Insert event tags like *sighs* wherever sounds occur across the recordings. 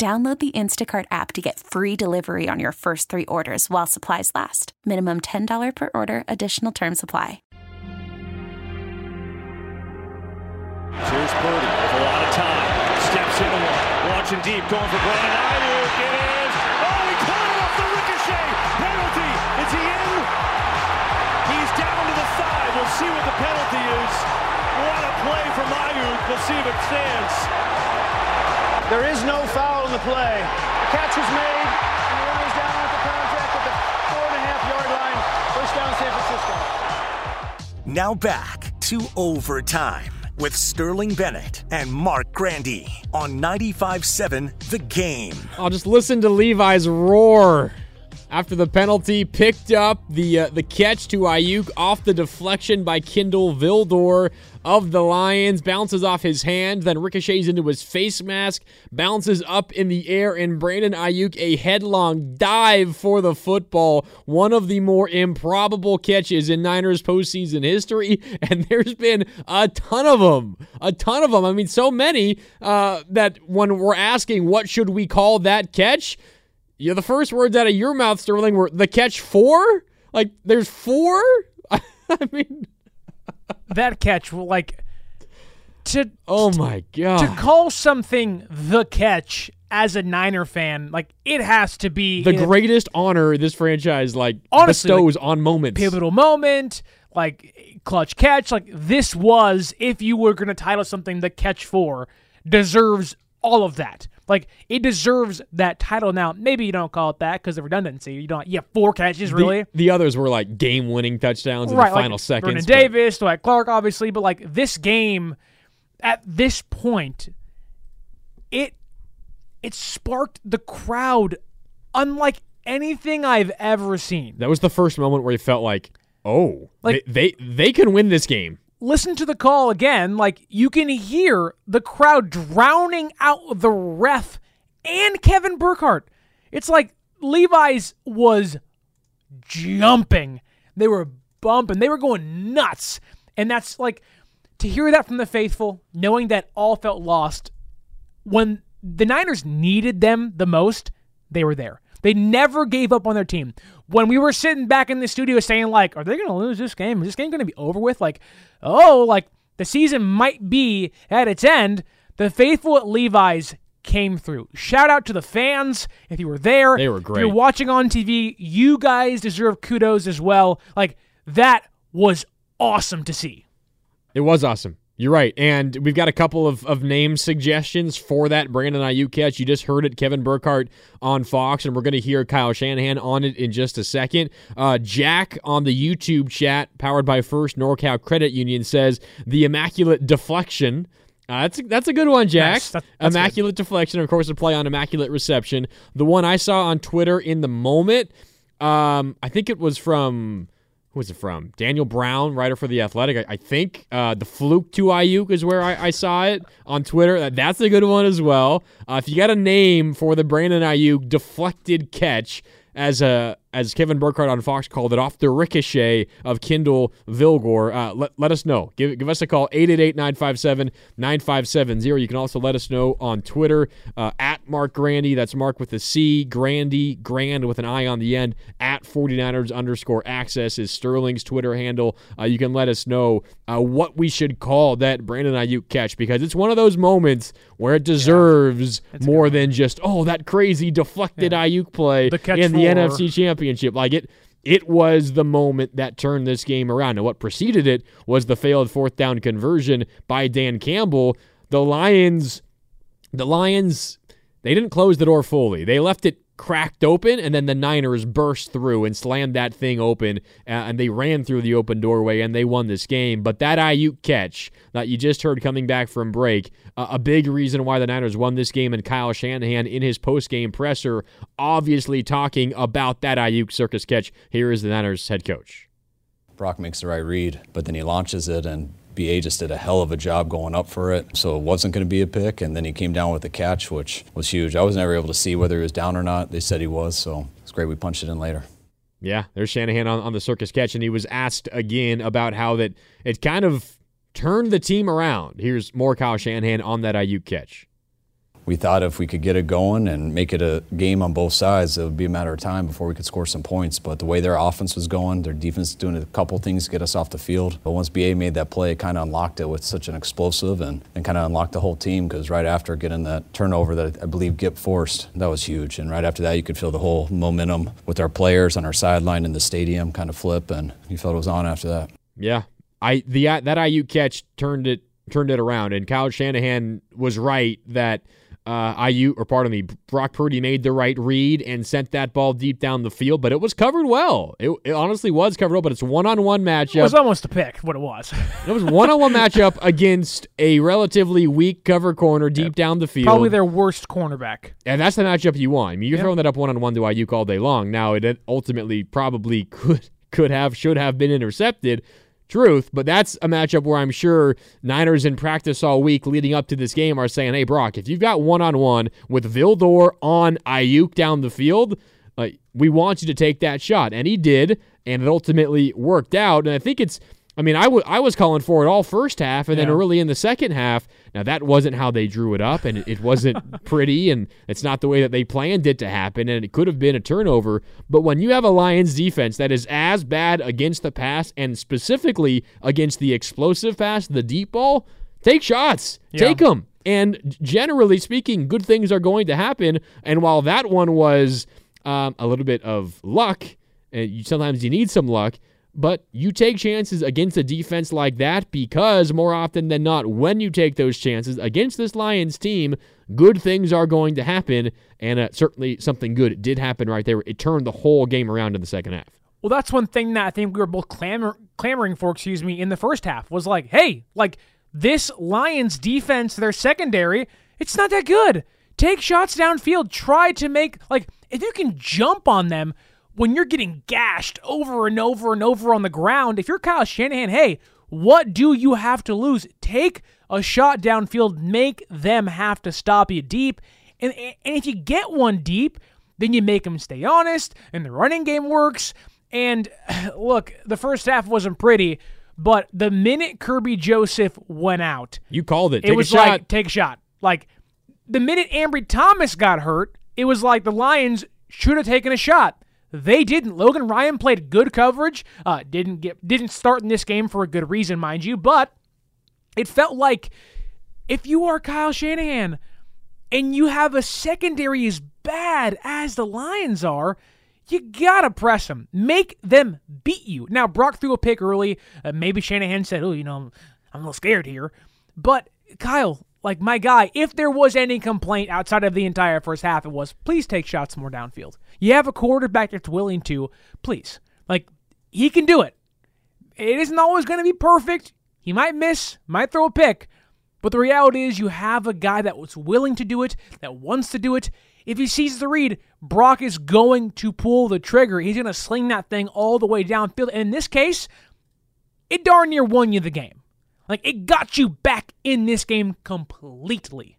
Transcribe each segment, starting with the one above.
Download the Instacart app to get free delivery on your first three orders while supplies last. Minimum $10 per order, additional term supply. Here's Purdy with a lot of time. Steps into one. Launching deep, going for Brandon Aiyuk. It is. Oh, he caught it off the ricochet. Penalty. Is he in? He's down to the five. We'll see what the penalty is. What a play from Aiyuk. We'll see if it stands. There is no foul in the play. The catch was made, and the runner's down with the contact at the four and a half yard line. First down, San Francisco. Now back to overtime with Sterling Bennett and Marc Grandi on 95 7 The Game. I'll just listen to Levi's roar after the penalty picked up the uh, the catch to Aiyuk off the deflection by Kindle Vildor of the Lions. Bounces off his hand then ricochets into his face mask bounces up in the air and Brandon Aiyuk a headlong dive for the football. One of the more improbable catches in Niners postseason history *laughs* and there's been a ton of them a ton of them I mean so many uh, that when we're asking what should we call that catch yeah, the first words out of your mouth, Sterling, were the catch four. Like, there's four. *laughs* I mean, *laughs* that catch, like, to oh my god, to call something the catch as a Niner fan, like it has to be the greatest honor this franchise like honestly, bestows like, on moments, pivotal moment, like clutch catch. Like this was, if you were going to title something the catch four, deserves all of that. Like it deserves that title. Now, maybe you don't call it that because of redundancy. You don't. Yeah, four catches really. The, the others were like game-winning touchdowns in right, the final like seconds. Vernon Davis, Dwight Clark, obviously, but like this game, at this point, it it sparked the crowd unlike anything I've ever seen. That was the first moment where he felt like, oh, like, they, they they can win this game listen to the call again, like you can hear the crowd drowning out the ref and Kevin Burkhardt. It's like Levi's was jumping. They were bumping. They were going nuts. And that's like to hear that from the faithful, knowing that all felt lost when the Niners needed them the most, they were there. They never gave up on their team. When we were sitting back in the studio saying, like, are they going to lose this game? Is this game going to be over with? Like, oh, like the season might be at its end. The faithful at Levi's came through. Shout out to the fans. If you were there, they were great. If you're watching on TV, you guys deserve kudos as well. Like, that was awesome to see. It was awesome. You're right. And we've got a couple of, of name suggestions for that Brandon Aiyuk catch. You just heard it, Kevin Burkhardt on Fox, and we're going to hear Kyle Shanahan on it in just a second. Uh, Jack on the YouTube chat, powered by First NorCal Credit Union, says the immaculate deflection. Uh, that's, a, that's a good one, Jack. Nice. That, immaculate good. deflection, of course, a play on immaculate reception. The one I saw on Twitter in the moment, um, I think it was from who was it from? Daniel Brown, writer for The Athletic. I, I think uh, the fluke to Aiyuk is where I, I, saw it on Twitter. That's a good one as well. Uh, if you got a name for the Brandon Aiyuk deflected catch, as a as Kevin Burkhardt on Fox called it, off the ricochet of Kindle Vildor. Uh, let, let us know. Give, give us a call, 888-957-9570. You can also let us know on Twitter, uh, at Marc Grandi. That's Mark with a C, Grandi, Grand with an I on the end, at 49ers underscore access is Sterling's Twitter handle. Uh, you can let us know uh, what we should call that Brandon Aiyuk catch because it's one of those moments where it deserves yeah, more than just, oh, that crazy deflected yeah. Aiyuk play in the NFC Championship. Like it, it was the moment that turned this game around. And what preceded it was the failed fourth down conversion by Dan Campbell. The Lions, the Lions, they didn't close the door fully. They left it cracked open, and then the Niners burst through and slammed that thing open, uh, and they ran through the open doorway and they won this game. But that Aiyuk catch that you just heard coming back from break, uh, a big reason why the Niners won this game, and Kyle Shanahan in his post-game presser obviously talking about that Aiyuk circus catch. Here is the Niners head coach. Brock makes the right read, but then he launches it and BA just did a hell of a job going up for it, so it wasn't going to be a pick. And then he came down with the catch, which was huge. I was never able to see whether he was down or not. They said he was, so it's great we punched it in later. Yeah, there's Shanahan on, on the circus catch, and he was asked again about how that it kind of turned the team around. Here's more Kyle Shanahan on that Aiyuk catch we thought if we could get it going and make it a game on both sides, it would be a matter of time before we could score some points. But the way their offense was going, their defense doing a couple things to get us off the field. But once BA made that play, it kind of unlocked it with such an explosive and, and kind of unlocked the whole team because right after getting that turnover that I believe Gip forced, that was huge. And right after that, you could feel the whole momentum with our players on our sideline in the stadium kind of flip, and you felt it was on after that. Yeah, I the that Aiyuk catch turned it turned it around, and Kyle Shanahan was right that – uh, Aiyuk, or pardon me, Brock Purdy made the right read and sent that ball deep down the field, but it was covered well. It, it honestly was covered well, but it's one on one matchup. It was almost a pick, what it was. *laughs* it was one on one matchup *laughs* against a relatively weak cover corner deep down the field. Probably their worst cornerback. And that's the matchup you want. I mean, you're yep. throwing that up one on one to Aiyuk all day long. Now, it ultimately probably could could have, should have been intercepted truth, but that's a matchup where I'm sure Niners in practice all week leading up to this game are saying, hey, Brock, if you've got one on one with Vildor on Aiyuk down the field, uh, we want you to take that shot. And he did, and it ultimately worked out. And I think it's I mean, I, w- I was calling for it all first half, and yeah. then early in the second half. Now that wasn't how they drew it up, and it, it wasn't *laughs* pretty, and it's not the way that they planned it to happen, and it could have been a turnover. But when you have a Lions defense that is as bad against the pass, and specifically against the explosive pass, the deep ball, take shots, yeah. take them. And generally speaking, good things are going to happen. And while that one was um, a little bit of luck, and you, sometimes you need some luck but you take chances against a defense like that because more often than not, when you take those chances against this Lions team, good things are going to happen. And uh, certainly something good did happen right there. It turned the whole game around in the second half. Well, that's one thing that I think we were both clamor- clamoring for, excuse me, in the first half was like, hey, like this Lions defense, their secondary, it's not that good. Take shots downfield. Try to make, like, if you can jump on them, when you're getting gashed over and over and over on the ground, if you're Kyle Shanahan, hey, what do you have to lose? Take a shot downfield, make them have to stop you deep. And, and if you get one deep, then you make them stay honest, and the running game works. And *sighs* look, the first half wasn't pretty, but the minute Kerby Joseph went out, you called it. Take it was like take a shot. Like the minute Ambry Thomas got hurt, it was like the Lions should have taken a shot. They didn't. Logan Ryan played good coverage. Uh, didn't get didn't start in this game for a good reason, mind you. But it felt like if you are Kyle Shanahan and you have a secondary as bad as the Lions are, you gotta press them, make them beat you. Now Brock threw a pick early. Uh, maybe Shanahan said, "Oh, you know, I'm, I'm a little scared here," but Kyle, like my guy, if there was any complaint outside of the entire first half, it was please take shots more downfield. You have a quarterback that's willing to, please. Like he can do it. It isn't always going to be perfect. He might miss, might throw a pick, but the reality is you have a guy that was willing to do it, that wants to do it. If he sees the read, Brock is going to pull the trigger. He's going to sling that thing all the way downfield. And in this case, it darn near won you the game. Like it got you back in this game completely.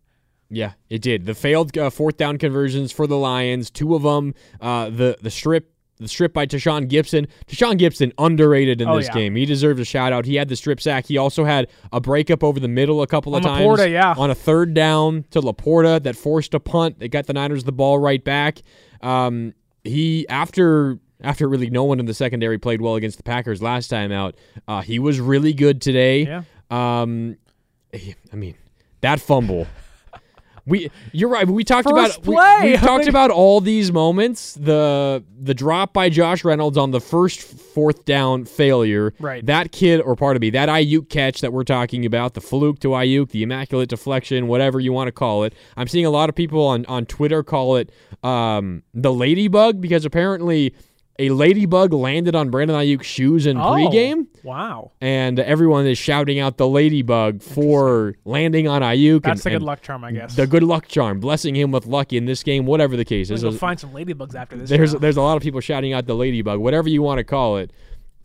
Yeah, it did. The failed uh, fourth down conversions for the Lions, two of them, uh, the the strip the strip by Tashaun Gipson. Tashaun Gipson underrated in oh, this yeah. game. He deserves a shout out. He had the strip sack. He also had a breakup over the middle a couple on of times. LaPorta, yeah. On a third down to LaPorta that forced a punt. They got the Niners the ball right back. Um, he after after really no one in the secondary played well against the Packers last time out. Uh, he was really good today. Yeah. Um, I mean, that fumble. We, you're right. We talked First about we- play. We, talked about all these moments. The the drop by Josh Reynolds on the first fourth down failure. Right. That kid, or part of me, that Aiyuk catch that we're talking about, the fluke to Aiyuk, the immaculate deflection, whatever you want to call it. I'm seeing a lot of people on on Twitter call it um, the ladybug because apparently a ladybug landed on Brandon Aiyuk's shoes in Oh, pregame Wow. and everyone is shouting out the ladybug for landing on Aiyuk. That's and, the good luck charm, I guess. The good luck charm, blessing him with luck in this game, whatever the case is. Go find some ladybugs after this. There's now. there's a lot of people shouting out the ladybug, whatever you want to call it.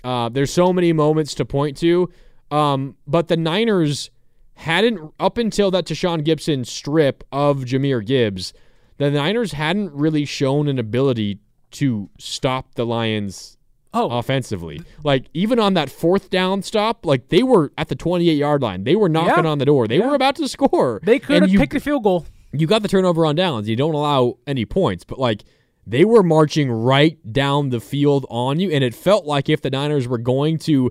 Uh, there's so many moments to point to, um, but the Niners hadn't up until that Tashaun Gipson strip of Jahmyr Gibbs. The Niners hadn't really shown an ability to stop the Lions oh, offensively. Like even on that fourth down stop, like they were at the 28 yard line. They were knocking Yeah. on the door. They Yeah. were about to score. they could have picked a field goal. You got the turnover on downs. You don't allow any points, but like they were marching right down the field on you, and it felt like if the Niners were going to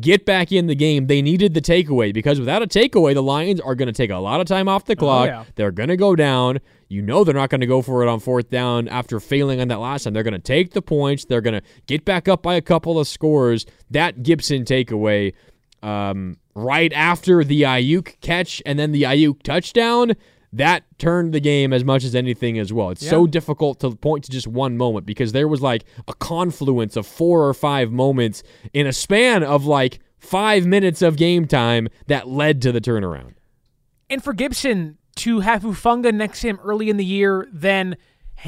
get back in the game, they needed the takeaway because without a takeaway, the Lions are going to take a lot of time off the clock. Oh, yeah. They're going to go down. You know they're not going to go for it on fourth down after failing on that last time. They're going to take the points. They're going to get back up by a couple of scores. That Gipson takeaway um, right after the Aiyuk catch and then the Aiyuk touchdown, that turned the game as much as anything as well. It's so difficult to point to just one moment because there was like a confluence of four or five moments in a span of like five minutes of game time that led to the turnaround. And for Gipson to have Hufanga next to him early in the year, then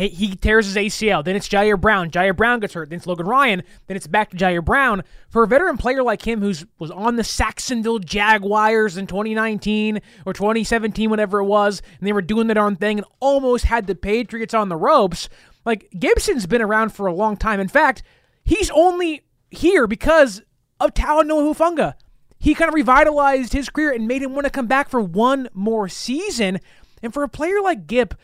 he, tears his ACL. Then it's Ji'Ayir Brown. Ji'Ayir Brown gets hurt. Then it's Logan Ryan. Then it's back to Ji'Ayir Brown. For a veteran player like him who's was on the Jacksonville Jaguars in 2019 or 2017, whatever it was, and they were doing the darn thing and almost had the Patriots on the ropes. Like Gipson's been around for a long time. In fact, he's only here because of Talanoa Hufanga. He kind of revitalized his career and made him want to come back for one more season. And for a player like Gip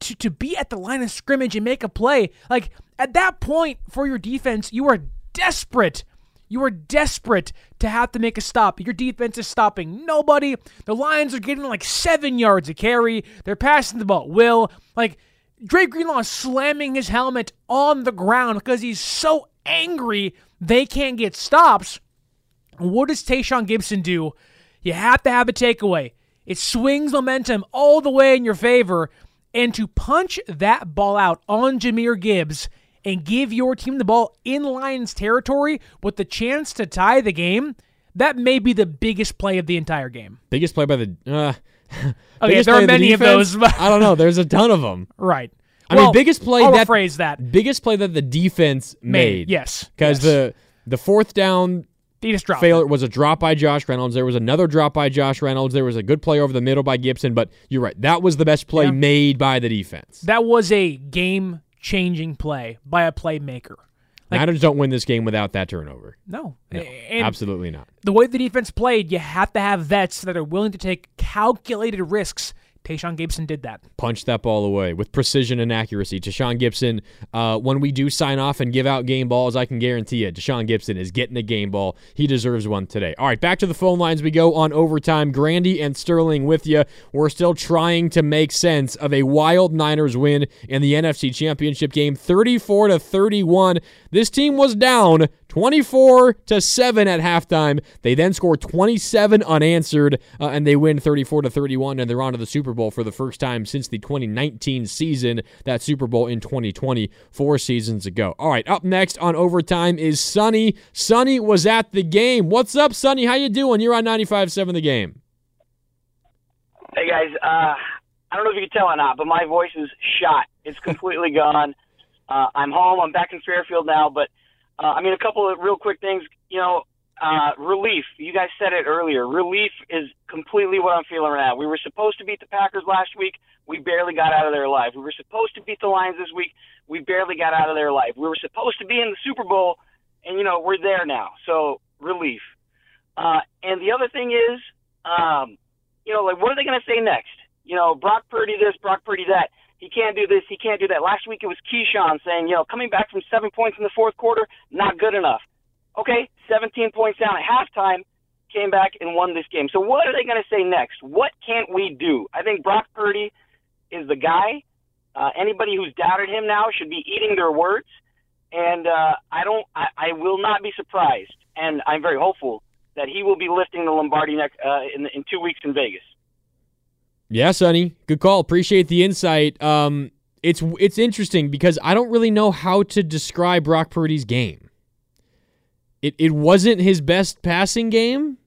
to, to be at the line of scrimmage and make a play, like at that point for your defense, you are desperate. You are desperate to have to make a stop. Your defense is stopping nobody. The Lions are getting like seven yards a carry. They're passing the ball. Will like Drake Greenlaw slamming his helmet on the ground because he's so angry they can't get stops. What does Tashaun Gipson do? You have to have a takeaway. It swings momentum all the way in your favor. And to punch that ball out on Jahmyr Gibbs and give your team the ball in Lions territory with the chance to tie the game, that may be the biggest play of the entire game. Biggest play by the. Uh, *laughs* Okay, there are many of defense? those, I don't know. There's a ton of them. *laughs* Right. I Well, mean, biggest play I'll that rephrase that. biggest play that the defense made. Yes. because yes. the the fourth down They just dropped failure it. was a drop by Josh Reynolds. There was another drop by Josh Reynolds. There was a good play over the middle by Gipson. But you're right. That was the best play Yeah. made by the defense. That was a game changing play by a playmaker. Niners don't win this game without that turnover. No. No, absolutely not. the way the defense played, you have to have vets that are willing to take calculated risks. Tashaun Gipson did that. punch that ball away with precision and accuracy. Deshaun Gipson, uh, when we do sign off and give out game balls, I can guarantee you, Deshaun Gipson is getting a game ball. He deserves one today. All right, back to the phone lines we go on overtime. Grandi and Sterling with you. We're still trying to make sense of a wild Niners win in the NFC Championship game, 34 to 31. This team was down 24 to 7 at halftime. They then score 27 unanswered uh, and they win 34 to 31 and they're on to the Super Bowl for the first time since the 2019 season. That Super Bowl in 2020, four seasons ago. All right, up next on overtime is Sonny. Sonny was at the game. What's up, Sonny? How you doing? You're on 95.7 the game. Hey guys, uh, I don't know if you can tell or not, but my voice is shot. It's *laughs* completely gone. Uh, I'm home. I'm back in Fairfield now, but uh, I mean a couple of real quick things. You know, uh, relief. You guys said it earlier. Relief is completely what I'm feeling right now. We were supposed to beat the Packers last week. We barely got out of there alive. We were supposed to beat the Lions this week. We barely got out of there alive. We were supposed to be in the Super Bowl, and you know we're there now. So relief. Uh, and the other thing is, um, you know, like what are they going to say next? You know, Brock Purdy this, Brock Purdy that. He can't do this, he can't do that. Last week it was Keyshawn saying, you know, coming back from seven points in the fourth quarter, not good enough. Okay, 17 points down at halftime, came back and won this game. So what are they going to say next? What can't we do? I think Brock Purdy is the guy. Uh, anybody who's doubted him now should be eating their words. And uh, I don't, I, I will not be surprised, and I'm very hopeful that he will be lifting the Lombardi neck uh, in, in two weeks in Vegas. Yeah, Sonny, good call. Appreciate the insight. Um, it's it's interesting because I don't really know how to describe Brock Purdy's game. It it wasn't his best passing game.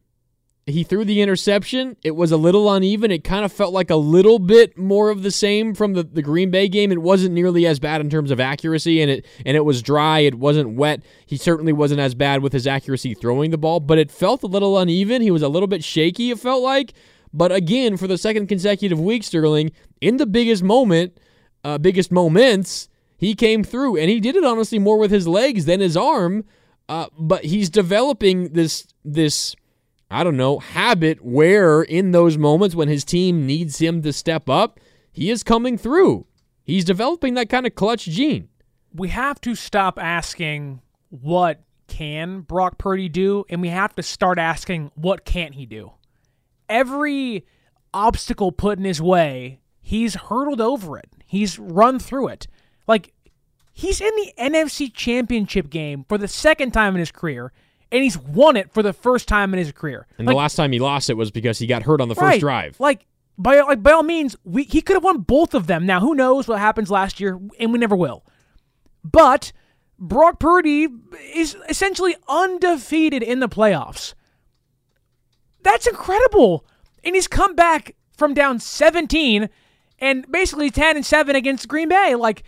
He threw the interception. It was a little uneven. It kind of felt like a little bit more of the same from the, the Green Bay game. It wasn't nearly as bad in terms of accuracy, and it and it was dry. It wasn't wet. He certainly wasn't as bad with his accuracy throwing the ball, but it felt a little uneven. He was a little bit shaky. It felt like, but again, for the second consecutive week, Sterling in the biggest moment, uh, biggest moments, he came through, and he did it honestly more with his legs than his arm. Uh, but he's developing this this I don't know, habit where in those moments when his team needs him to step up, he is coming through. He's developing that kind of clutch gene. We have to stop asking what can Brock Purdy do, and we have to start asking what can't he do. Every obstacle put in his way, he's hurdled over it. He's run through it. Like he's in the NFC Championship game for the second time in his career and he's won it for the first time in his career. And like, the last time he lost it was because he got hurt on the first drive. Like by like by all means, we he could have won both of them. Now who knows what happens last year, and we never will. But Brock Purdy is essentially undefeated in the playoffs. That's incredible. And he's come back from down 17 and basically 10 and 7 against Green Bay. Like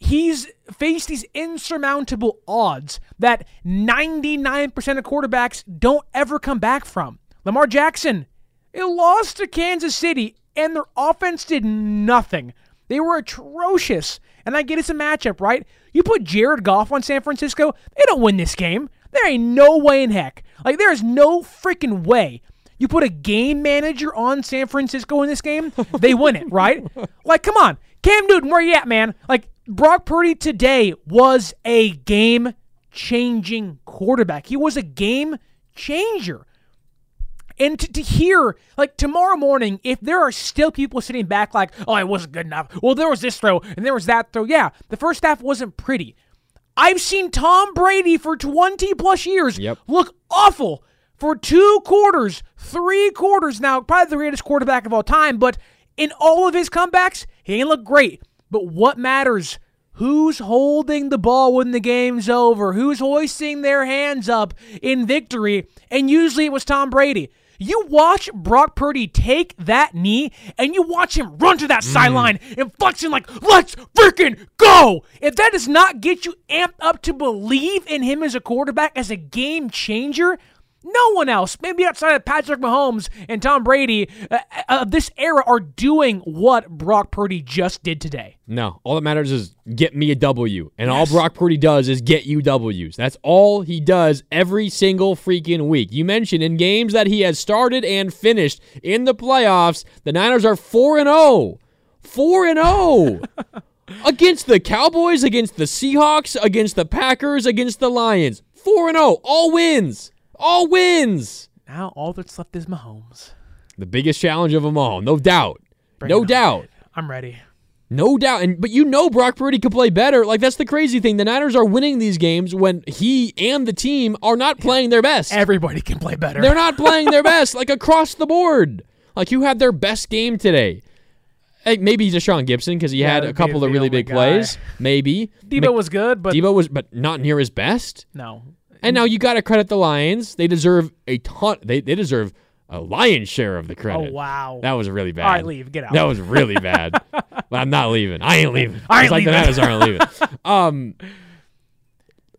he's faced these insurmountable odds that 99% of quarterbacks don't ever come back from. Lamar Jackson, it lost to Kansas City, and their offense did nothing. They were atrocious. And I get it's a matchup, right? You put Jared Goff on San Francisco, they don't win this game. There ain't no way in heck. Like, there is no freaking way. You put a game manager on San Francisco in this game, they win it, right? *laughs* Like, come on. Cam Newton, where you at, man? Like, Brock Purdy today was a game changing quarterback. He was a game changer. And to, to, hear, like tomorrow morning, if there are still people sitting back like, oh, it wasn't good enough. Well, there was this throw and there was that throw. Yeah, the first half wasn't pretty. I've seen Tom Brady for 20 plus years yep. look awful for two quarters, three quarters now, probably the greatest quarterback of all time, but in all of his comebacks, he ain't look great. But what matters? Who's holding the ball when the game's over? Who's hoisting their hands up in victory? And usually it was Tom Brady. You watch Brock Purdy take that knee and you watch him run to that mm. sideline and flexing like, let's freaking go. If that does not get you amped up to believe in him as a quarterback, as a game changer, no one else, maybe outside of Patrick Mahomes and Tom Brady uh, uh, of this era, are doing what Brock Purdy just did today. No, all that matters is get me a W. And yes. all Brock Purdy does is get you W's. That's all he does every single freaking week. You mentioned in games that he has started and finished in the playoffs, the Niners are 4 and 0. 4 and 0. *laughs* against the Cowboys, against the Seahawks, against the Packers, against the Lions. 4 and 0. All wins. All wins. Now all that's left is Mahomes. The biggest challenge of them all, no doubt. Bring no doubt. I'm ready. No doubt. And but you know Brock Purdy could play better. Like that's the crazy thing. The Niners are winning these games when he and the team are not playing their best. Everybody can play better. They're not playing their *laughs* best, like across the board. Like you had their best game today. Hey, maybe Deshaun Gipson because he yeah, had a couple of really big guy. plays. Maybe Deebo Mc- was good, but Deebo was, but not near his best. No, and now you got to credit the Lions. They deserve a ton. They, they deserve a lion's share of the credit. Oh wow, that was really bad. All right, leave. Get out. That was really bad. *laughs* but I'm not leaving. I ain't leaving. I ain't like leaving. the Niners aren't leaving. *laughs* Um,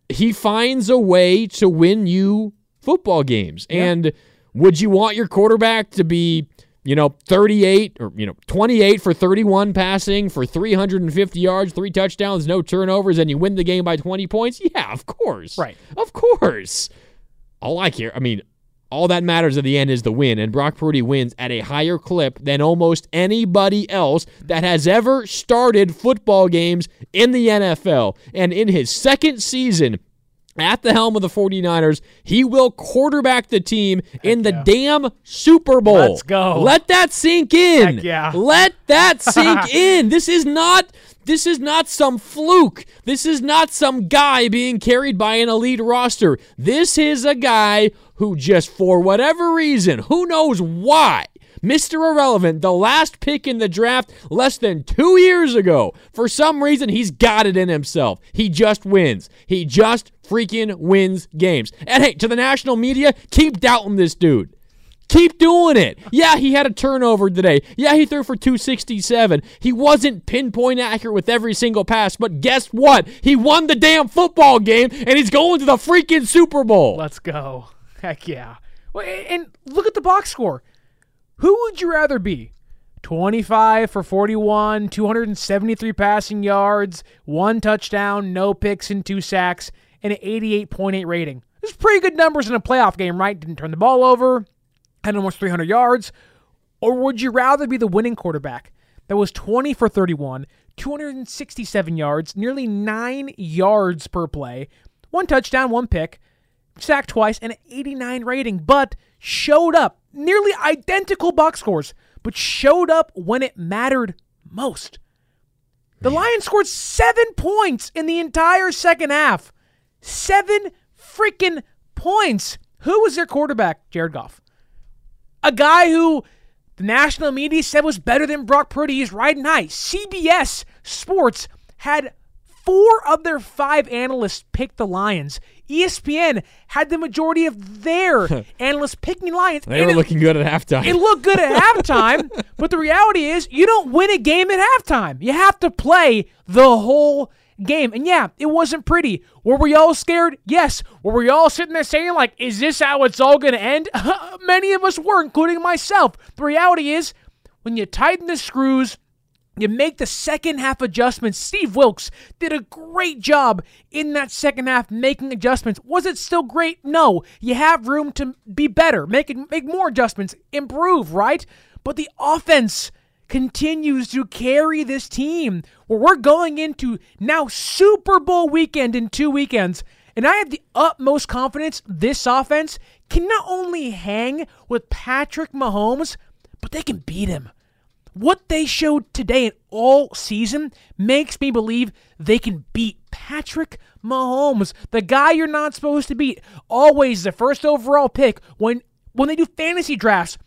he finds a way to win you football games. Yeah. And would you want your quarterback to be you know, 38 or, you know, 28 for 31 passing for 350 yards, three touchdowns, no turnovers, and you win the game by 20 points? Yeah, of course. Right. Of course. All I care, I mean, all that matters at the end is the win, and Brock Purdy wins at a higher clip than almost anybody else that has ever started football games in the NFL. And in his second season at the helm of the 49ers. He will quarterback the team in the damn Super Bowl. Let's go. Let that sink in. Heck yeah. Let that *laughs* sink in. This is not this is not some fluke. This is not some guy being carried by an elite roster. This is a guy who just for whatever reason, who knows why, Mr. Irrelevant, the last pick in the draft less than two years ago. For some reason, he's got it in himself. He just wins. He just freaking wins games. And hey, to the national media, keep doubting this dude. Keep doing it. Yeah, he had a turnover today. Yeah, he threw for 267. He wasn't pinpoint accurate with every single pass, but guess what? He won the damn football game and he's going to the freaking Super Bowl. Let's go. Heck yeah. And look at the box score. Who would you rather be? 25 for 41, 273 passing yards, one touchdown, no picks, and two sacks, and an 88.8 rating. It's pretty good numbers in a playoff game, right? Didn't turn the ball over, had almost 300 yards. Or would you rather be the winning quarterback that was 20 for 31, 267 yards, nearly nine yards per play, one touchdown, one pick, sacked twice, and an 89 rating, but showed up, nearly identical box scores, but showed up when it mattered most. The Lions scored seven points in the entire second half. Seven freaking points. Who was their quarterback? Jared Goff. A guy who the national media said was better than Brock Purdy. He's riding high. CBS Sports had four of their five analysts picked the Lions. ESPN had the majority of their *laughs* analysts picking Lions. They were it- looking good at halftime. it looked good at *laughs* halftime, but the reality is you don't win a game at halftime. You have to play the whole game. And yeah, it wasn't pretty. Were we all scared? Yes. Were we all sitting there saying, like, is this how it's all going to end? *laughs* Many of us were, including myself. The reality is, when you tighten the screws, you make the second half adjustments. Steve Wilks did a great job in that second half making adjustments. Was it still great? No. You have room to be better, make it, make more adjustments, improve, right? But the offense continues to carry this team where we're going into now Super Bowl weekend in two weekends. And I have the utmost confidence this offense can not only hang with Patrick Mahomes, but they can beat him. What they showed today and all season makes me believe they can beat Patrick Mahomes, the guy you're not supposed to beat. Always the first overall pick when when they do fantasy drafts.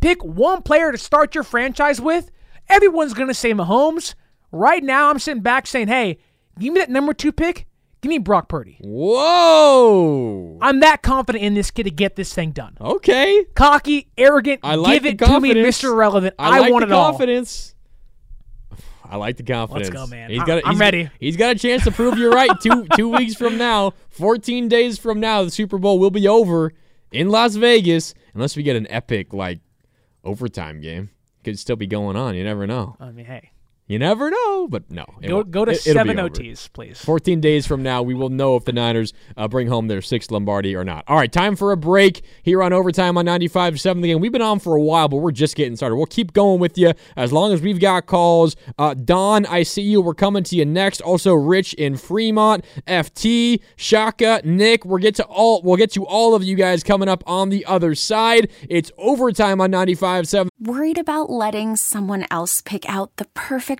Pick one player to start your franchise with. Everyone's going to say Mahomes. Right now, I'm sitting back saying, hey, give me that number two pick. Give me Brock Purdy. Whoa. I'm that confident in this kid to get this thing done. Okay. Cocky, arrogant, I like give it to me, confidence. Mr. Relevant. I, I, like want the it all. confidence. *sighs* I like the confidence. Let's go, man. He's I- got. A, I'm he's- ready. He's got a chance to prove you're right. two two *laughs* weeks from now, 14 days from now, the Super Bowl will be over in Las Vegas, unless we get an epic like overtime game. Could still be going on. You never know. I mean, hey, You never know. But no. go, go to It- seven OTs, please. 14 days from now, we will know if the Niners uh, bring home their sixth Lombardi or not. All right, time for a break here on Overtime on 95.7 The Game. We've been on for a while, but we're just getting started. We'll keep going with you as long as we've got calls. Uh, Don, I see you. We're coming to you next. Also, Rich in Fremont, FT, Shaka, Nick. We'll get to all. We'll get to all of you guys coming up on the other side. It's Overtime on 95.7. Worried about letting someone else pick out the perfect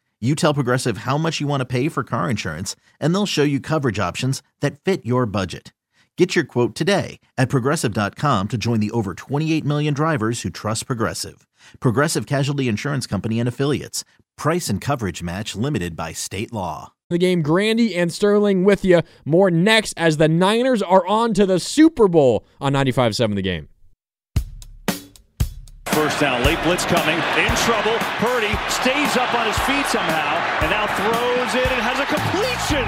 You tell Progressive how much you want to pay for car insurance, and they'll show you coverage options that fit your budget. Get your quote today at progressive.com to join the over 28 million drivers who trust Progressive. Progressive Casualty Insurance Company and Affiliates. Price and coverage match limited by state law. The game, Grandi and Sterling with you. More next as the Niners are on to the Super Bowl on 95.7 The Game. First down, late blitz coming, in trouble. Purdy stays up on his feet somehow, and now throws it and has a completion.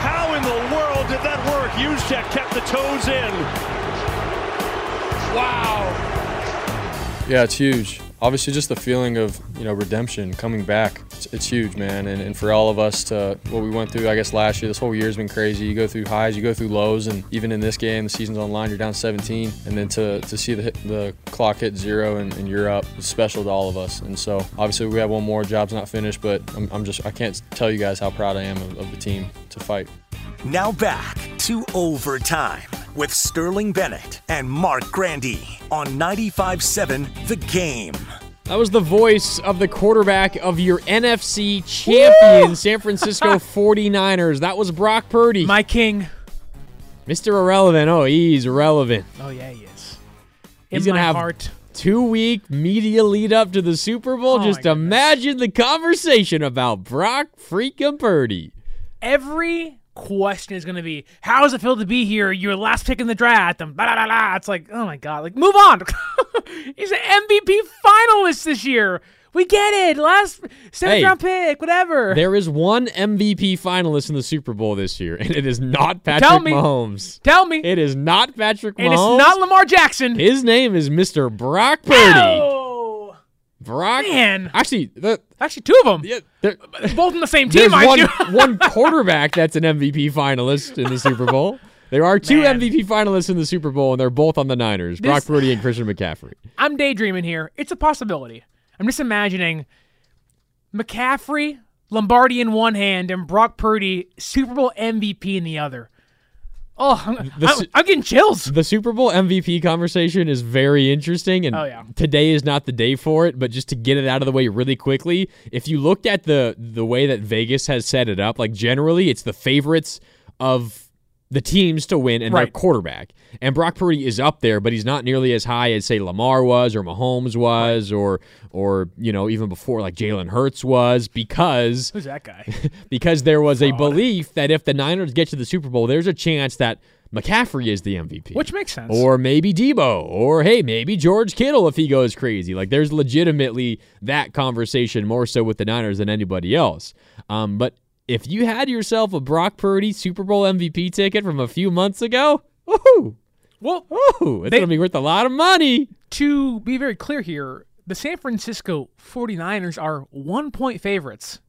How in the world did that work? Juszczyk kept the toes in. Wow. Yeah, it's huge. Obviously, just the feeling of you know redemption coming back. It's, it's huge, man. And, and for all of us to what we went through, I guess last year, this whole year's been crazy. You go through highs, you go through lows, and even in this game, the season's on line. You're down 17, and then to, to see the the clock hit zero and, and you're up is special to all of us. And so obviously we have one more. Job's not finished, but I'm, I'm just I can't tell you guys how proud I am of, of the team to fight. Now back to overtime with Sterling Bennett and Marc Grandi on 95.7 The Game. That was the voice of the quarterback of your NFC champion, San Francisco *laughs* 49ers. That was Brock Purdy. My king. Mr. Irrelevant. Oh, he's relevant. Oh yeah, he is. He's gonna have heart. two week media lead up to the Super Bowl. Oh, Just imagine the conversation about Brock freaking Purdy. Every question is going to be, "How does it feel to be here? Your last pick in the draft." And blah, blah, blah, blah. It's like, oh my god, like move on. *laughs* He's an MVP finalist this year. We get it. Last seventh Hey, round pick, whatever. There is one MVP finalist in the Super Bowl this year, and it is not Patrick Tell me. Mahomes. Tell me. It is not Patrick and Mahomes. it's not Lamar Jackson. His name is Mr. Brock Purdy. Oh, Brock. man. Actually, the, Actually, two of them. yeah, Both on the same team, there's one, *laughs* one quarterback that's an MVP finalist in the Super *laughs* Bowl. There are two Man. MVP finalists in the Super Bowl, and they're both on the Niners Brock Purdy and Christian McCaffrey. I'm daydreaming here. It's a possibility. I'm just imagining McCaffrey, Lombardi in one hand, and Brock Purdy, Super Bowl MVP in the other. Oh, I'm, The I'm, getting chills. The Super Bowl MVP conversation is very interesting, and Oh, yeah. today is not the day for it. But just to get it out of the way really quickly, if you looked at the the way that Vegas has set it up, like generally, it's the favorites of the teams to win and their quarterback. And Brock Purdy is up there, but he's not nearly as high as say Lamar was or Mahomes was or or you know even before like Jalen Hurts was because Who's that guy? *laughs* because there was a belief that if the Niners get to the Super Bowl, there's a chance that McCaffrey is the MVP. Which makes sense. Or maybe Deebo. Or hey, maybe George Kittle if he goes crazy. Like there's legitimately that conversation more so with the Niners than anybody else. Um, but if you had yourself a Brock Purdy Super Bowl MVP ticket from a few months ago, woohoo! well, Ooh, it's They- gonna be worth a lot of money. to be very clear here, the San Francisco 49ers are one point favorites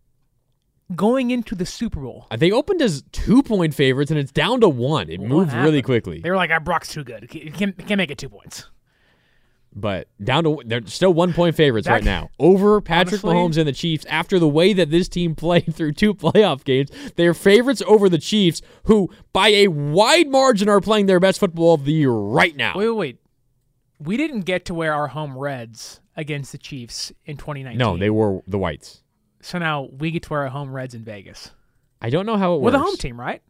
going into the Super Bowl. Uh, They opened as two point favorites and it's down to one. It What moved really quickly. They were like, ah, Brock's too good. He can't, can't make it two points. But down to they're still one point favorites That- right now over Patrick Honestly- Mahomes and the Chiefs after the way that this team *laughs* played through two playoff games. They're favorites over the Chiefs, who by a wide margin are playing their best football of the year right now. Wait, wait, wait. We didn't get to wear our home Reds against the Chiefs in 2019. no, they were the Whites. So now we get to wear our home Reds in Vegas. I don't know how it We're works. the home team, right?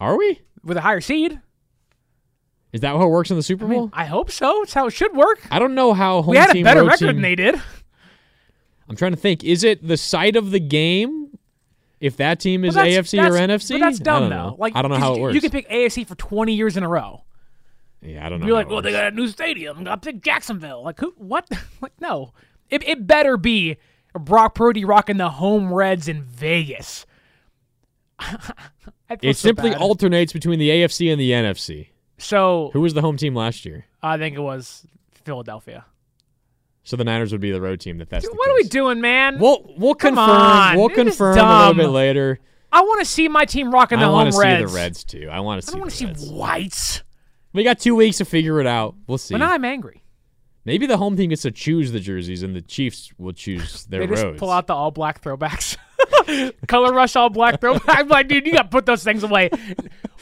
Are we? With a higher seed. Is that how it works in the Super I Bowl? mean, I hope so. It's how it should work. I don't know how home we had a team better record team- than they did. *laughs* I'm trying to think. Is it the site of the game? If that team is AFC or NFC, But that's dumb, I don't though. know. Like I don't know how it works. You can pick AFC for 20 years in a row. yeah, I don't know. You're like, well, they got a new stadium. To pick Jacksonville. Like, who? What? *laughs* like, no. It, it better be Brock Purdy rocking the home Reds in Vegas. *laughs* It so simply bad. alternates between the AFC and the NFC. So Who was the home team last year? I think it was Philadelphia. So the Niners would be the road team. If that's Dude, what are we case. doing, man? We'll we'll Come confirm. on, We'll confirm a little bit later. I want to see my team rocking the I home want to see Reds. the Reds too. I want to see. don't want the to Reds. see whites. We got two weeks to figure it out. We'll see. But now I'm angry. Maybe the home team gets to choose the jerseys, and the Chiefs will choose *laughs* their they just roads. pull out the all black throwbacks. *laughs* Color rush all black throwbacks. *laughs* I'm like, dude, you got to put those things away.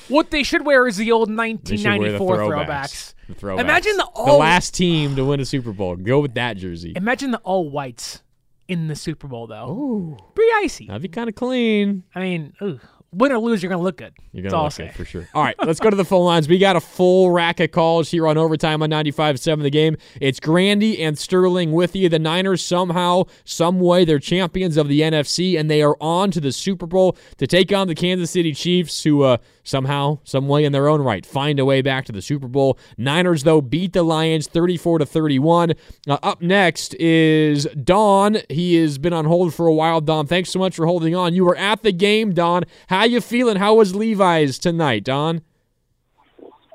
What they should wear is the old They should wear the 1994 throwbacks. throwbacks. The throwbacks. Imagine the the last team to win a Super Bowl. Go with that jersey. Imagine the all whites in the Super Bowl though. Ooh, pretty icy. That'd be kind of clean. I mean, ooh, win or lose, you're gonna look good. You're gonna look good for sure. All right, let's go to the phone lines. We got a full rack of calls here on overtime on 95.7 The Game. It's Grandi and Sterling with you. The Niners somehow, some way, they're champions of the NFC, and they are on to the Super Bowl to take on the Kansas City Chiefs, who uh, somehow, some way in their own right, find a way back to the Super Bowl. Niners though beat the Lions 34 to 31. Uh, up next is Don. He has been on hold for a while. Don, thanks so much for holding on. You were at the game, Don. How you feeling? How was Levi's tonight, Don?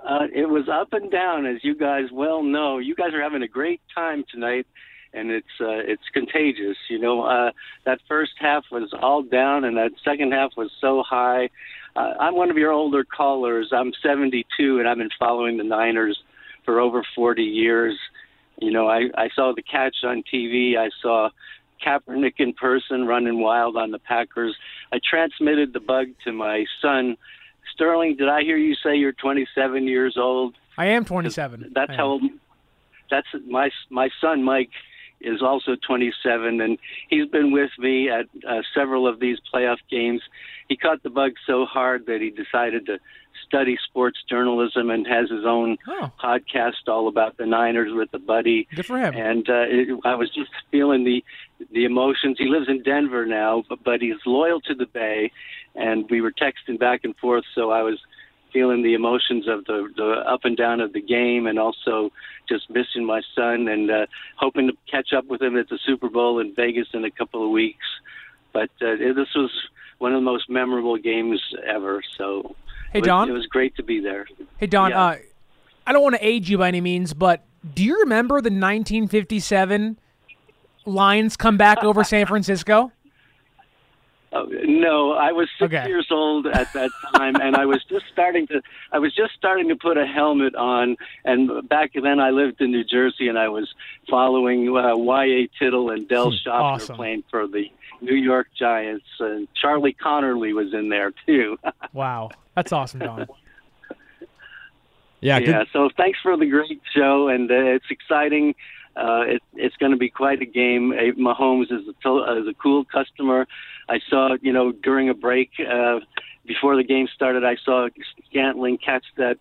Uh, it was up and down, as you guys well know. You guys are having a great time tonight, and it's uh, it's contagious. You know, uh, that first half was all down, and that second half was so high. Uh, I'm one of your older callers. I'm 72, and I've been following the Niners for over 40 years. You know, I, I saw the catch on TV. I saw Kaepernick in person running wild on the Packers. I transmitted the bug to my son. Sterling, did I hear you say you're 27 years old? I am 27. That's I am. how old. That's my my son Mike is also 27, and he's been with me at uh, several of these playoff games. He caught the bug so hard that he decided to study sports journalism and has his own Oh. podcast all about the Niners with a buddy. Good for him. And uh, it, I was just feeling the the emotions. He lives in Denver now, but, but he's loyal to the Bay, and we were texting back and forth. So I was feeling the emotions of the the up and down of the game, and also just missing my son and uh, hoping to catch up with him at the Super Bowl in Vegas in a couple of weeks. But uh, this was one of the most memorable games ever. So Hey, it was, Don? it was great to be there. Hey Don, Yeah. uh, I don't want to age you by any means, but do you remember the 1957 Lions come back over San Francisco? Uh, no, I was six Okay. years old at that time, and I was just starting to. I was just starting to put a helmet on, and back then I lived in New Jersey, and I was following uh, Y.A. Tittle and Del Shofner Awesome. playing for the New York Giants, and Charlie Conerly was in there too. *laughs* Wow, that's awesome, Don. Yeah, yeah. So thanks for the great show, and uh, it's exciting. Uh, it, it's going to be quite a game. Uh, Mahomes is a, to- is a cool customer. I saw, you know, during a break uh, before the game started, I saw Scantling catch that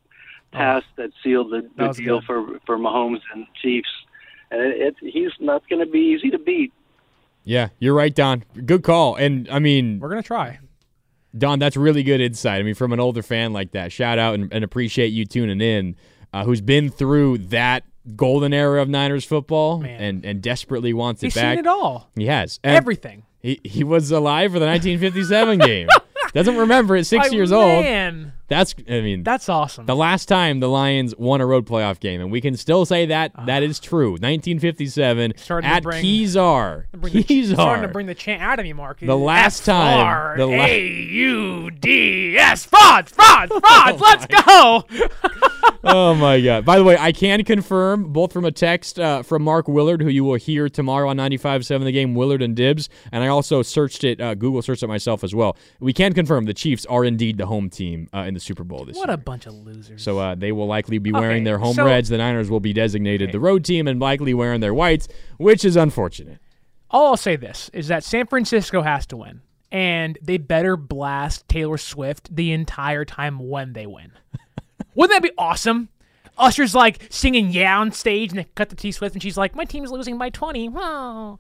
pass that sealed the, Oh. That the deal good. for for Mahomes and Chiefs. And it, it, he's not going to be easy to beat. Yeah, you're right, Don. Good call. And I mean, We're gonna try. Don, that's really good insight. I mean, from an older fan like that, shout out and, and appreciate you tuning in, uh, who's been through that golden era of Niners football and, and desperately wants He's it back. seen it all. He has And Everything. He he was alive for the 1957 *laughs* game. Doesn't remember it. Six Like, years old. That's I mean that's awesome. the last time the Lions won a road playoff game, and we can still say that that is true. 1957 Starting at bring- Kezar. Bring the, starting to bring the chant out of me, Marc. The last time- the la- A U D S frauds, frauds, *laughs* Oh frauds. Let's go. *laughs* oh my god! By the way, I can confirm both from a text uh, from Mark Willard, who you will hear tomorrow on 95.7 The Game, Willard and Dibs, and I also searched it. Uh, Google searched it myself as well. We can confirm the Chiefs are indeed the home team uh, in the Super Bowl this What year. a bunch of losers. So uh, they will likely be Okay, wearing their home so- reds. The Niners will be designated the road team and likely wearing their whites, which is unfortunate. All I'll say this is that San Francisco has to win, and they better blast Taylor Swift the entire time when they win. *laughs* Wouldn't that be awesome? Usher's like singing "Yeah" on stage, and they cut to T Swift, and she's like, "My team's losing by 20." Wow.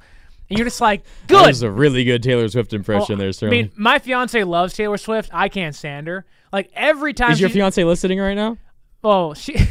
And you're just like, That "Good." was a really good Taylor Swift impression Oh, there, I mean, my fiance loves Taylor Swift. I can't stand her. Like every time. is your fiance listening right now? Oh, she. *laughs*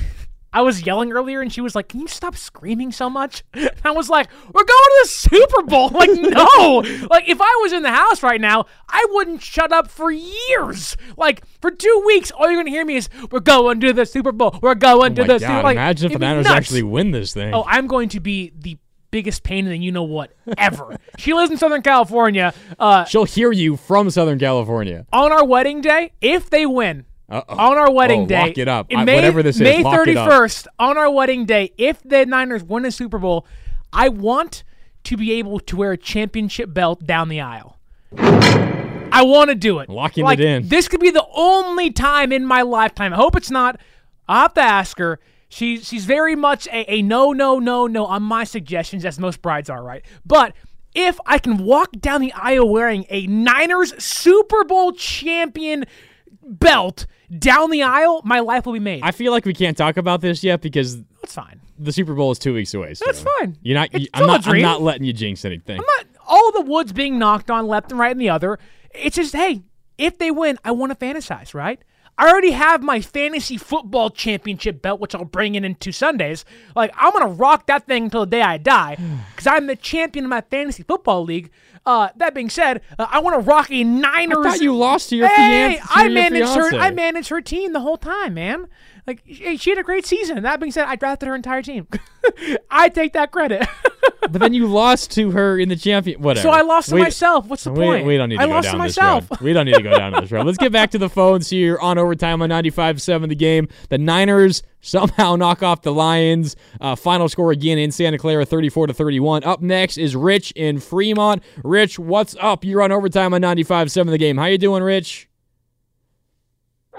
I was yelling earlier, and she was like, "Can you stop screaming so much?" *laughs* And I was like, "We're going to the Super Bowl!" *laughs* Like, no. like, if I was in the house right now, I wouldn't shut up for years. Like, for two weeks, all you're gonna hear me is, "We're going to the Super Bowl. We're going Oh to the God, Super." Bowl. Like, imagine if the Niners actually win this thing. Oh, I'm going to be the biggest pain in the you know what ever. *laughs* she lives in Southern California. Uh, She'll hear you from Southern California. on our wedding day, if they win, Uh-oh. on our wedding Oh, day, lock it up. I- May, whatever this is, May it up. 31st, on our wedding day, if the Niners win a Super Bowl, I want to be able to wear a championship belt down the aisle. I want to do it. Locking like, it in. This could be the only time in my lifetime. I hope it's not. I'll have to ask her. She's she's very much a, a no, no, no, no on my suggestions, as most brides are, right? But if I can walk down the aisle wearing a Niners Super Bowl champion belt down the aisle, my life will be made. I feel like we can't talk about this yet because That's fine. the Super Bowl is two weeks away. So That's fine. You're not. It's I'm not. I'm not letting you jinx anything. I'm not all the woods being knocked on left and right and the other. It's just, hey, if they win, I want to fantasize, right? I already have my fantasy football championship belt, which I'll bring in in two Sundays. Like, I'm going to rock that thing until the day I die because I'm the champion of my fantasy football league. Uh, that being said, uh, I want to rock a Niners. thought you lost to your hey, fian- to I managed her. I managed her team the whole time, man. Like she she had a great season. That being said, I drafted her entire team. *laughs* I take that credit. but then you lost to her in the champion. Whatever. So I lost to We- myself. What's the we, point? We don't need to I go lost down to this myself. road. We don't need to go down to this road. Let's get back to the phones here on overtime on 95-7 the game. The Niners somehow knock off the Lions. Uh, final score again in Santa Clara, 34 to 31. Up next is Rich in Fremont. Rich, what's up? You're on overtime on 95-7 the game. How you doing, Rich?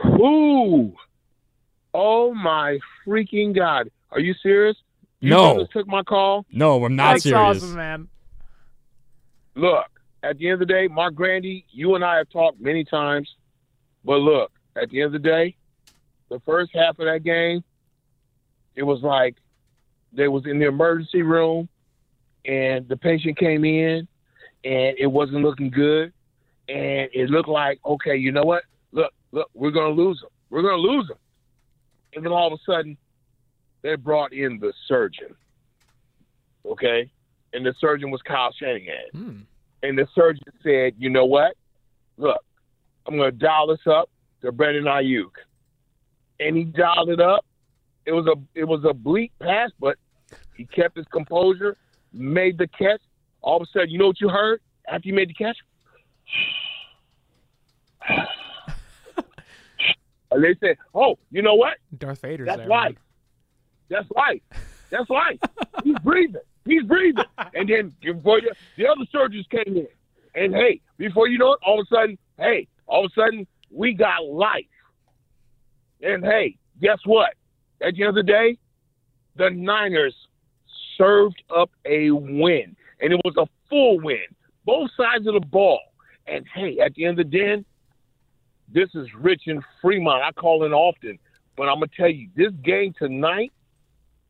Ooh. Oh my freaking God. Are you serious? You No. brothers took my call? No, I'm not That's serious. awesome, man. Look, at the end of the day, Marc Grandi, you and I have talked many times, but look, at the end of the day, the first half of that game, it was like they was in the emergency room and the patient came in and it wasn't looking good and it looked like, okay, you know what? Look, look, we're gonna lose them. We're gonna lose them. And then all of a sudden, they brought in the surgeon. Okay? And the surgeon was Kyle Shanahan. Hmm. And the surgeon said, you know what? Look, I'm going to dial this up to Brandon Aiyuk. And he dialed it up. It was a it was a bleak pass, but he kept his composure, made the catch. All of a sudden, you know what you heard after you made the catch? And they said, "Oh, you know what? Darth Vader's That's there. right. That's life. That's life. He's breathing. He's breathing. And then before you, the other surgeons came in. And hey, before you know it, all of a sudden, hey, all of a sudden, we got life. And hey, guess what? At the end of the day, the Niners served up a win. And it was a full win. Both sides of the ball. And hey, at the end of the day, this is Rich in Fremont. I call in often. But I'm to tell you, this game tonight,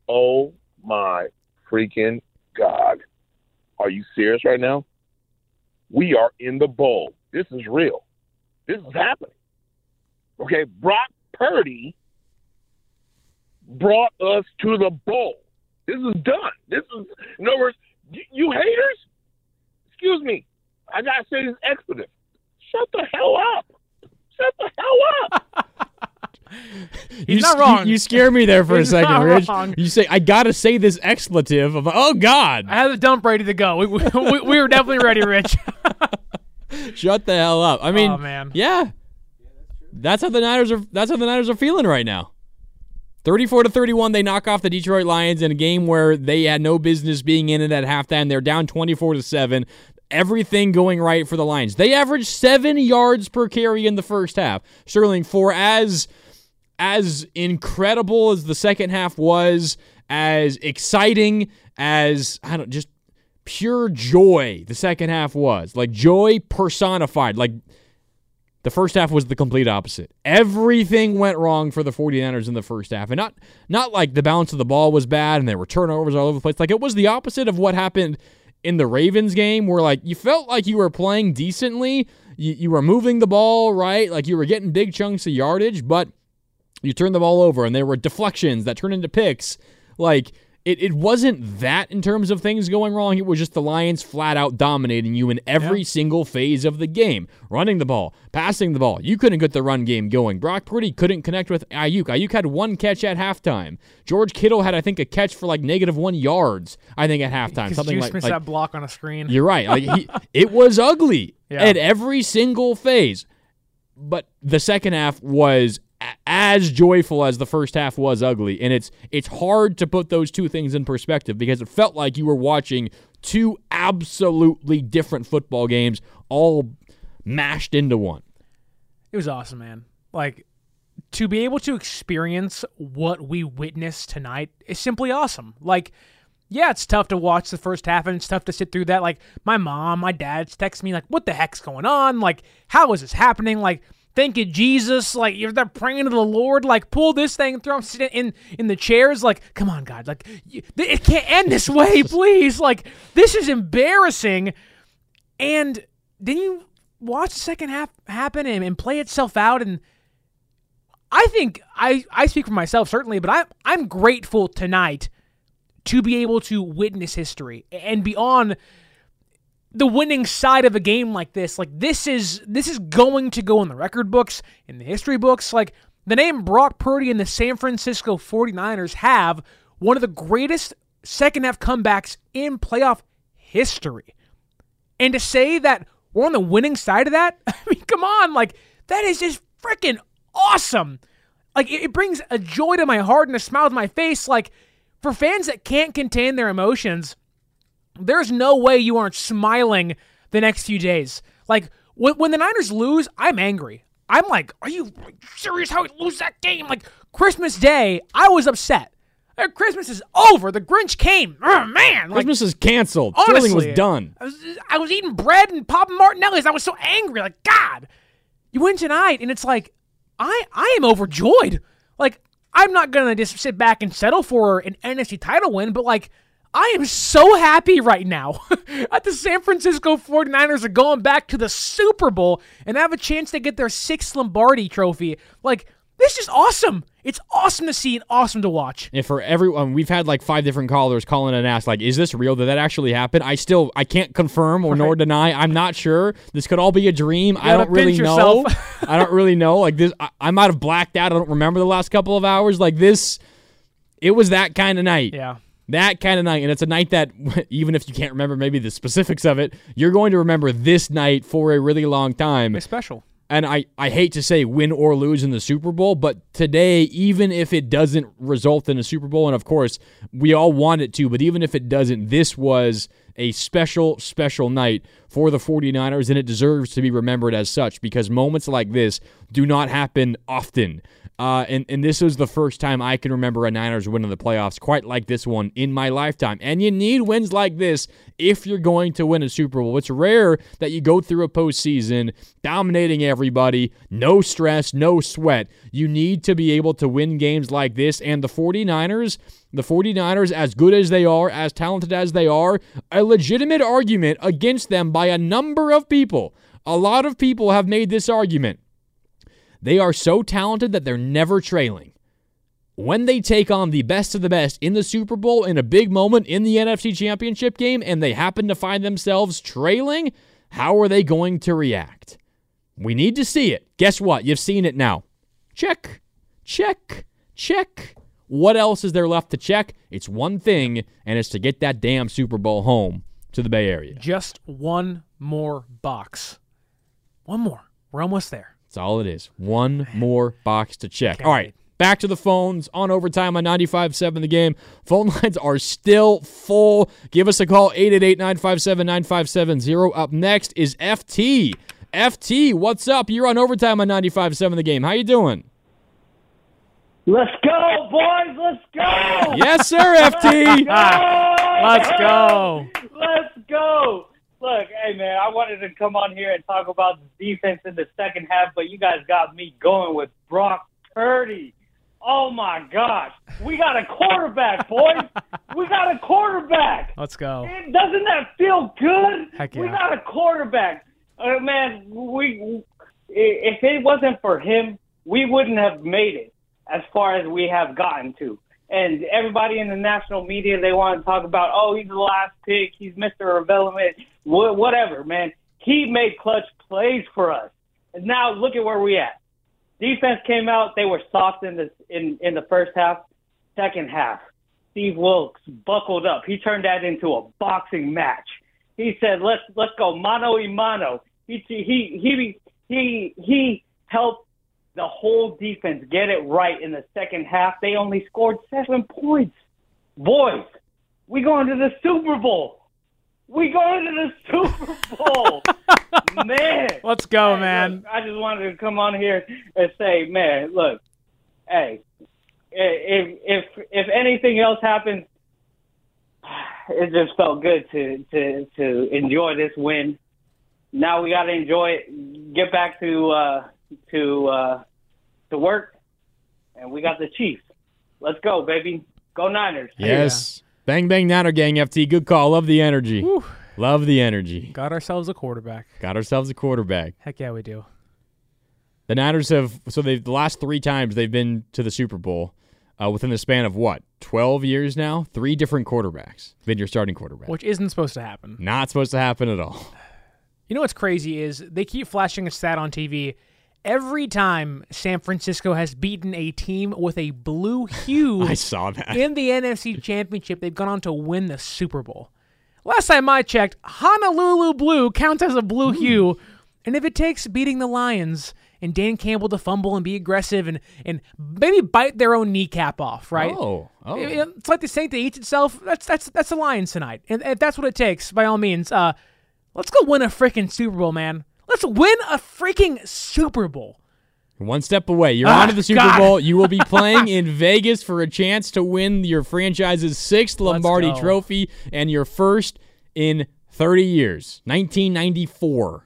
oh my freaking God. Are you serious right now? We are in the bowl. This is real. This is happening. Okay, Brock Purdy brought us to the bowl. This is done. This is, in other words, you, you haters, excuse me, I got to say this expletive. Shut the hell up. Shut the hell up. *laughs* you, not wrong. You, you scare me there for a *laughs* second, not Rich. wrong. You say I gotta say this expletive. I'm oh God, I had the dump ready to go. We, we, *laughs* we, we were definitely ready, Rich. shut the hell up. I mean, Oh, man. yeah, that's how the Niners are. That's how the Niners are feeling right now. 34 to 31, they knock off the Detroit Lions in a game where they had no business being in it at halftime. They're down 24 to 7. Everything going right for the Lions. They averaged seven yards per carry in the first half. Sterling, for as as incredible as the second half was, as exciting as I don't just pure joy the second half was. Like joy personified. Like the first half was the complete opposite. Everything went wrong for the 49ers in the first half. And not not like the balance of the ball was bad and there were turnovers all over the place. Like it was the opposite of what happened in the Ravens game where like you felt like you were playing decently. You, you were moving the ball, right? Like you were getting big chunks of yardage, but you turned the ball over and there were deflections that turned into picks. Like it, it wasn't that in terms of things going wrong. It was just the Lions flat out dominating you in every single phase of the game. Running the ball, passing the ball. You couldn't get the run game going. Brock Purdy couldn't connect with Aiyuk. Aiyuk had one catch at halftime. George Kittle had, I think, a catch for like negative one yards, I think, at halftime. Something Juice like, missed like that block on a screen. you're right. Like he, *laughs* it was ugly Yeah. at every single phase. But the second half was as joyful as the first half was ugly. And it's it's hard to put those two things in perspective because it felt like you were watching two absolutely different football games all mashed into one. It was awesome, man. Like to be able to experience what we witnessed tonight is simply awesome. Like yeah, it's tough to watch the first half and it's tough to sit through that. Like my mom, my dad's text me like, "What the heck's going on? Like, how is this happening?" Like, thank you, Jesus. Like you're there praying to the Lord. Like pull this thing through. I'm sitting in in the chairs. Like, come on, God. Like it can't end this *laughs* way, please. Like this is embarrassing. And then you watch the second half happen and, and play itself out and. I think I, I speak for myself certainly, but I'm I'm grateful tonight to be able to witness history and be on the winning side of a game like this. Like this is this is going to go in the record books, in the history books. Like the name Brock Purdy and the San Francisco 49ers have one of the greatest second half comebacks in playoff history. And to say that we're on the winning side of that, *laughs* I mean, come on, like that is just freaking awesome. Like it, brings a joy to my heart and a smile to my face. Like for fans that can't contain their emotions, there's no way you aren't smiling the next few days. Like when, when the Niners lose, I'm angry. I'm like, are you serious how we lose that game? Like Christmas Day, I was upset. Uh, Christmas is over. The Grinch came. Oh man, like, Christmas is canceled. Honestly, Sterling was done. I was, I was eating bread and popping Martinelli's. I was so angry. Like God, you win tonight, and it's like I I am overjoyed. Like I'm not gonna just sit back and settle for an NFC title win, but like I am so happy right now *laughs* that the San Francisco 49ers are going back to the Super Bowl and have a chance to get their sixth Lombardi trophy. Like, this is awesome. It's awesome to see and awesome to watch. And for everyone, um, we've had like five different callers calling and ask, like, is this real? Did that actually happen? I still, I can't confirm or nor deny. I'm not sure. This could all be a dream. I don't really know. *laughs* I don't really know. Like this, I, I might have blacked out. I don't remember the last couple of hours. Like this, it was that kind of night. Yeah that kind of night. And it's a night that, *laughs* even if you can't remember maybe the specifics of it, you're going to remember this night for a really long time. It's special. And I, I hate to say win or lose in the Super Bowl, but today, even if it doesn't result in a Super Bowl, and of course, we all want it to, but even if it doesn't, this was a special, special night for the 49ers, and it deserves to be remembered as such because moments like this do not happen often. Uh, and, and this was the first time I can remember a Niners win in the playoffs quite like this one in my lifetime. And you need wins like this if you're going to win a Super Bowl. It's rare that you go through a postseason dominating everybody, no stress, no sweat. You need to be able to win games like this. And the 49ers, the 49ers, as good as they are, as talented as they are, a legitimate argument against them by a number of people. A lot of people have made this argument they are so talented that they're never trailing. When they take on the best of the best in the Super Bowl in a big moment in the NFC Championship game and they happen to find themselves trailing, how are they going to react? We need to see it. Guess what? You've seen it now. Check, check, check. What else is there left to check? It's one thing, and it's to get that damn Super Bowl home to the Bay Area. Just one more box. One more. We're almost there. That's all it is. One more box to check. Okay. All right. Back to the phones on overtime on 95.7 the game. Phone *laughs* lines are still full. Give us a call, 888-957-9570. Up next is FT. FT, what's up? You're on overtime on 95.7 the game. How you doing? Let's go, boys. Let's go. Yes, sir, FT. *laughs* Let's go. Let's go. Look, hey man, I wanted to come on here and talk about the defense in the second half, but you guys got me going with Brock Purdy. Oh my gosh, we got a quarterback, *laughs* boys. we got a quarterback. Let's go. doesn't that feel good? Heck yeah. We got a quarterback. Uh, man, we if it wasn't for him, we wouldn't have made it as far as we have gotten to and everybody in the national media they want to talk about oh he's the last pick he's Mr. Irrelevant whatever man. He made clutch plays for us. And now look at where we at. Defense came out they were soft in the in in the first half. Second half Steve Wilks buckled up. He turned that into a boxing match. He said let's let's go mano y mano. He he he he he helped the whole defense get it right in the second half, they only scored seven points. Boys, we going to the Super Bowl. We going to the Super Bowl. *laughs* man. Let's go, Hey, man. look, I just wanted to come on here and say, man, look, hey, if if if anything else happens, it just felt good to to to enjoy this win. Now we got to enjoy it. Get back to uh, to uh, to work, and we got the Chiefs. Let's go, baby. Go Niners. Yes. Bang bang Niner gang FT. Good call. Love the energy. Love the energy. Got ourselves a quarterback. Got ourselves a quarterback. Heck yeah, we do. The Niners have so they've the last three times they've been to the Super Bowl uh, within the span of what twelve years now. Three different quarterbacks been your starting quarterback. Which isn't supposed to happen. Not supposed to happen at all. *sighs* You know what's crazy is they keep flashing a stat on TV. Every time San Francisco has beaten a team with a blue *laughs* hue I saw that. in the NFC Championship, they've gone on to win the Super Bowl. Last time I checked, Honolulu blue counts as a blue hue, and if it takes beating the Lions and Dan Campbell to fumble and be aggressive and and maybe bite their own kneecap off, right? Oh, oh. It's like the saint that eats itself. That's that's that's the Lions tonight, and if that's what it takes, by all means, uh, let's go win a freaking Super Bowl, man. Let's win a freaking Super Bowl. One step away. You're Ah, on to the Super God. Bowl. You will be *laughs* playing in Vegas for a chance to win your franchise's sixth Lombardi trophy and your first in 30 years. 1994.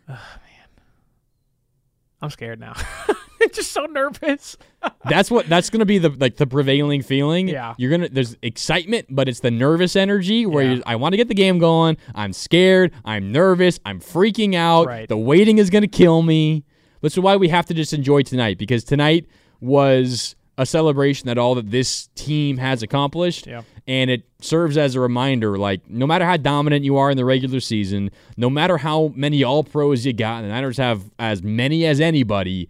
I'm scared now. *laughs* Just so nervous. *laughs* that's what that's gonna be the like the prevailing feeling. Yeah. You're gonna there's excitement, but it's the nervous energy where you I want to get the game going. I'm scared. I'm nervous. I'm freaking out. Right. The waiting is gonna kill me. That's why we have to just enjoy tonight because tonight was a celebration that all that this team has accomplished. Yeah. And it serves as a reminder like, no matter how dominant you are in the regular season, no matter how many all pros you got, and the Niners have as many as anybody,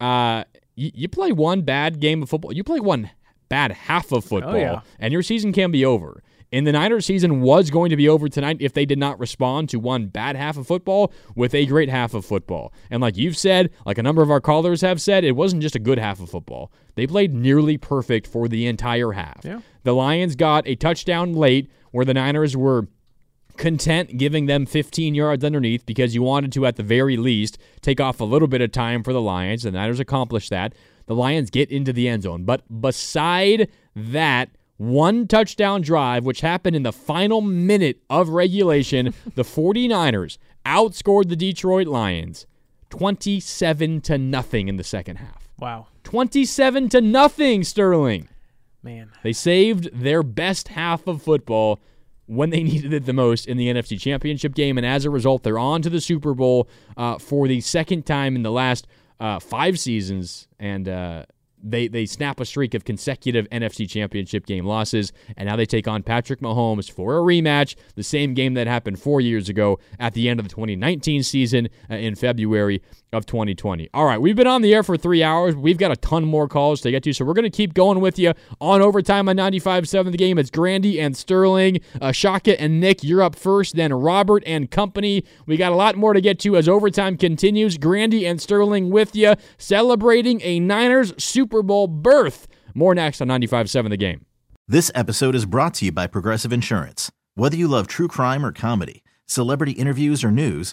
uh, you, you play one bad game of football, you play one bad half of football, yeah. and your season can be over. And the Niners season was going to be over tonight if they did not respond to one bad half of football with a great half of football. And like you've said, like a number of our callers have said, it wasn't just a good half of football. They played nearly perfect for the entire half. Yeah. The Lions got a touchdown late where the Niners were content giving them 15 yards underneath because you wanted to, at the very least, take off a little bit of time for the Lions. The Niners accomplished that. The Lions get into the end zone. But beside that, one touchdown drive, which happened in the final minute of regulation, the *laughs* 49ers outscored the Detroit Lions 27 to nothing in the second half. Wow, 27 to nothing, Sterling. man. They saved their best half of football when they *laughs* needed it the most in the NFC Championship game, and as a result, they're on to the Super Bowl uh, for the second time in the last uh, five seasons, and uh, they they snap a streak of consecutive NFC Championship game losses, and now they take on Patrick Mahomes for a rematch, the same game that happened four years ago at the end of the 2019 season uh, in February of 2020. All right, we've been on the air for three hours. We've got a ton more calls to get to, so we're going to keep going with you on overtime on 95.7 The Game. It's Grandi and Sterling, uh, Shaka and Nick. You're up first, then Robert and company. We got a lot more to get to as overtime continues. Grandi and Sterling with you, celebrating a Niners Super Bowl berth. More next on 95.7 The Game. This episode is brought to you by Progressive Insurance. Whether you love true crime or comedy, celebrity interviews or news,